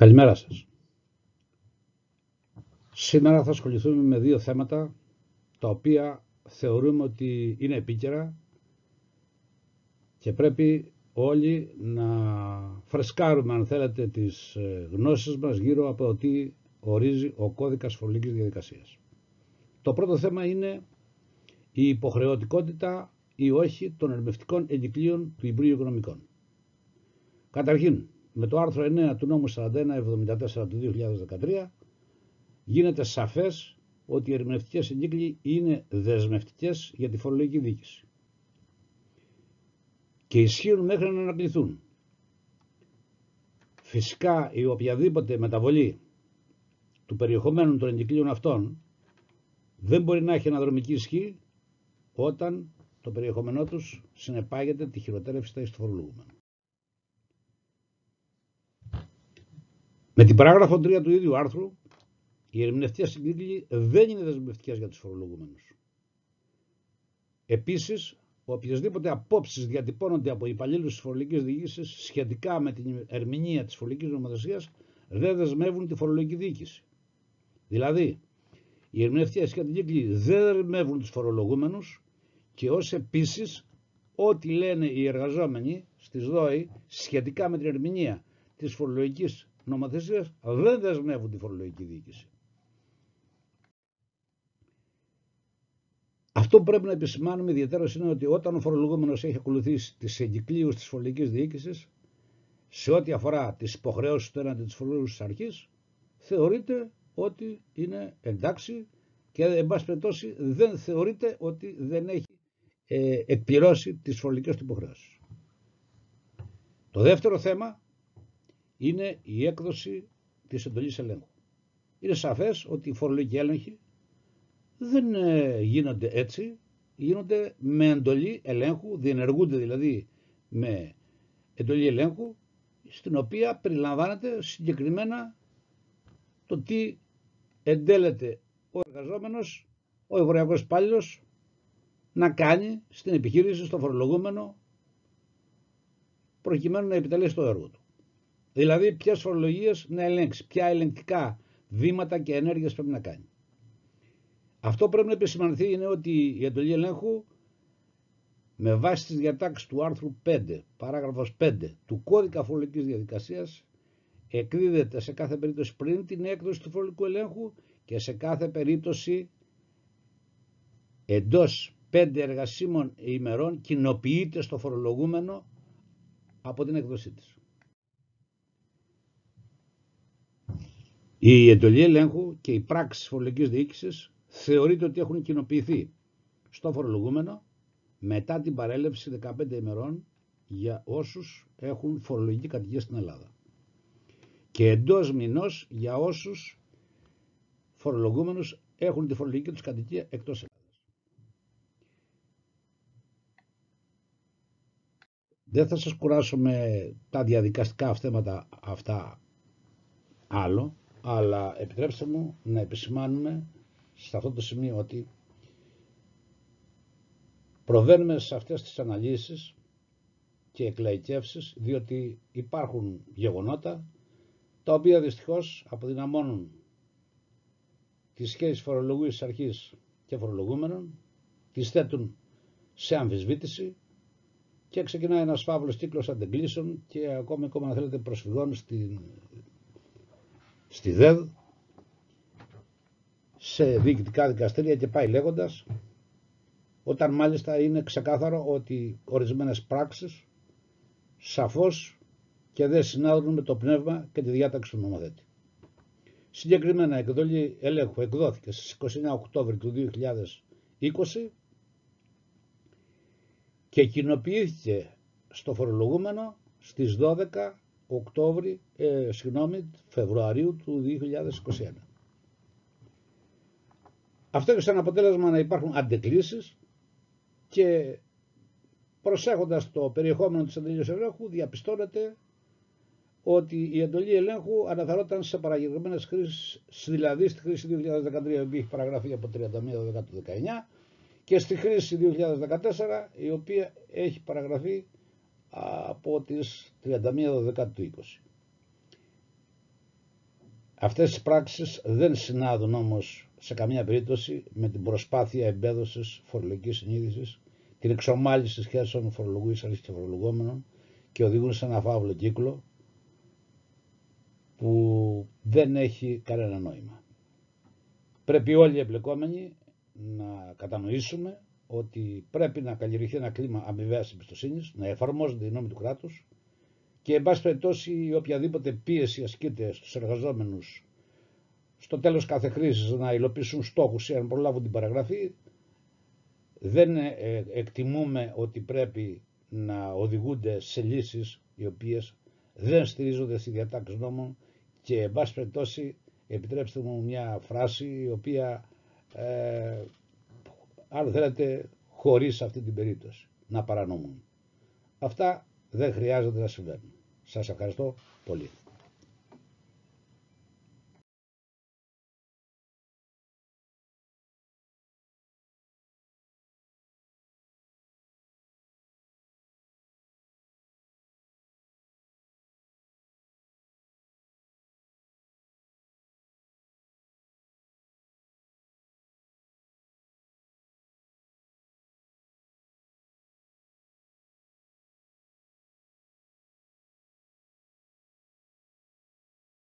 Καλημέρα σας. Σήμερα θα ασχοληθούμε με δύο θέματα τα οποία θεωρούμε ότι είναι επίκαιρα και πρέπει όλοι να φρεσκάρουμε αν θέλετε τις ε, γνώσεις μας γύρω από το τι ορίζει ο κώδικας φορολογικής διαδικασίας. Το πρώτο θέμα είναι η υποχρεωτικότητα ή όχι των ερμευτικών εγκυκλίων του Υπουργείου Οικονομικών. Καταρχήν, με το άρθρο 9 του νόμου 4174 του 2013 γίνεται σαφές ότι οι ερμηνευτικές εγκύκλοι είναι δεσμευτικές για τη φορολογική δίκηση και ισχύουν μέχρι να ανακληθούν. Φυσικά η οποιαδήποτε μεταβολή του περιεχομένου των εγκυκλίων αυτών δεν μπορεί να έχει αναδρομική ισχύ όταν το περιεχόμενό τους συνεπάγεται τη χειροτέρευση του φορολογούμενου. Με την παράγραφο 3 του ίδιου άρθρου, οι ερμηνευτικέ συγκρίκλοι δεν είναι δεσμευτικές για τους φορολογούμενους. Επίσης, οποιασδήποτε απόψεις διατυπώνονται από υπαλλήλους της φορολογικής διοίκησης σχετικά με την ερμηνεία της φορολογικής νομοθεσίας δεν δεσμεύουν τη φορολογική διοίκηση. Δηλαδή, οι ερμηνευτικέ συγκρίκλοι δεν δεσμεύουν τους φορολογούμενους και ως επίσης ό,τι λένε οι εργαζόμενοι στις ΔΟΗ σχετικά με την ερμηνεία της φορολογικής νομοθεσίας δεν δεσμεύουν τη φορολογική διοίκηση. Αυτό που πρέπει να επισημάνουμε ιδιαίτερα είναι ότι όταν ο φορολογούμενος έχει ακολουθήσει τις εγκυκλίους της φορολογικής διοίκησης, σε ό,τι αφορά τις υποχρεώσεις του έναντι της φορολογική αρχής, θεωρείται ότι είναι εντάξει και εν πάση περιπτώσει δεν θεωρείται ότι δεν έχει ε, εκπληρώσει τις φορολογικές του υποχρεώσεις. Το δεύτερο θέμα είναι η έκδοση της εντολής ελέγχου. Είναι σαφές ότι οι φορολογικοί έλεγχοι δεν ε, γίνονται έτσι, γίνονται με εντολή ελέγχου, διενεργούνται δηλαδή με εντολή ελέγχου, στην οποία περιλαμβάνεται συγκεκριμένα το τι εντέλεται ο εργαζόμενος, ο ευρωιακός υπάλληλος να κάνει στην επιχείρηση, στο φορολογούμενο, προκειμένου να επιτελέσει το έργο του. Δηλαδή ποιες φορολογίες να ελέγξει, ποια ελεγκτικά βήματα και ενέργειες πρέπει να κάνει. Αυτό πρέπει να επισημανθεί είναι ότι η εντολή ελέγχου με βάση τις διατάξεις του άρθρου 5, παράγραφος 5 του κώδικα φορολογικής διαδικασίας εκδίδεται σε κάθε περίπτωση πριν την έκδοση του φορολογικού ελέγχου και σε κάθε περίπτωση εντός 5 εργασίμων ημερών κοινοποιείται στο φορολογούμενο από την έκδοσή της. Η εντολή ελέγχου και οι πράξει φορολογικής διοίκησης θεωρείται ότι έχουν κοινοποιηθεί στο φορολογούμενο μετά την παρέλευση 15 ημερών για όσους έχουν φορολογική κατοικία στην Ελλάδα και εντός μηνός για όσους φορολογούμενους έχουν τη φορολογική τους κατοικία εκτός Ελλάδας. Δεν θα σας κουράσω με τα διαδικαστικά θέματα αυτά άλλο αλλά επιτρέψτε μου να επισημάνουμε σε αυτό το σημείο ότι προβαίνουμε σε αυτές τις αναλύσεις και εκλαϊκεύσεις διότι υπάρχουν γεγονότα τα οποία δυστυχώς αποδυναμώνουν τη σχέση φορολογικής αρχής και φορολογούμενων, τις θέτουν σε αμφισβήτηση και ξεκινάει ένας φαύλος κύκλος αντεγκλήσεων και ακόμη ακόμα αν θέλετε προσφυγών στην στη ΔΕΔ, σε διοικητικά δικαστήρια και πάει λέγοντας, όταν μάλιστα είναι ξεκάθαρο ότι ορισμένες πράξεις σαφώς και δεν συνάδουν με το πνεύμα και τη διάταξη του νομοθέτη. Συγκεκριμένα η εκδολή ελέγχου εκδόθηκε στις 29 Οκτώβρη του 2020 και κοινοποιήθηκε στο φορολογούμενο στις 12 Οκτώβρη, ε, συγγνώμη, Φεβρουαρίου του 2021. Αυτό έχει σαν αποτέλεσμα να υπάρχουν αντεκλήσεις και προσέχοντας το περιεχόμενο της εντολής ελέγχου διαπιστώνεται ότι η εντολή ελέγχου αναφερόταν σε παραγγελμένες χρήσεις, δηλαδή στη χρήση 2013 η έχει παραγραφεί από 31 του 19 και στη χρήση 2014 η οποία έχει παραγραφεί από τις 31 του 20. Αυτές οι πράξεις δεν συνάδουν όμως σε καμία περίπτωση με την προσπάθεια εμπέδωσης φορολογικής συνείδησης, την εξομάλυση σχέσεων φορολογού και φορολογόμενων και οδηγούν σε ένα φαύλο κύκλο που δεν έχει κανένα νόημα. Πρέπει όλοι οι εμπλεκόμενοι να κατανοήσουμε ότι πρέπει να καλλιεργηθεί ένα κλίμα αμοιβαίας εμπιστοσύνης, να εφαρμόζονται οι νόμοι του κράτους και, εν πάση περιπτώσει, οποιαδήποτε πίεση ασκείται στους εργαζόμενους στο τέλος κάθε χρήσης να υλοποιήσουν στόχους ή να προλάβουν την παραγραφή, δεν ε, εκτιμούμε ότι πρέπει να οδηγούνται σε λύσεις οι οποίες δεν στηρίζονται στη διατάξη νόμων και εν πάση περιπτώσει επιτρέψτε μου μια φράση η οποία ε, αν θέλετε χωρίς αυτή την περίπτωση να παρανομούν. Αυτά δεν χρειάζεται να συμβαίνουν. Σας ευχαριστώ πολύ.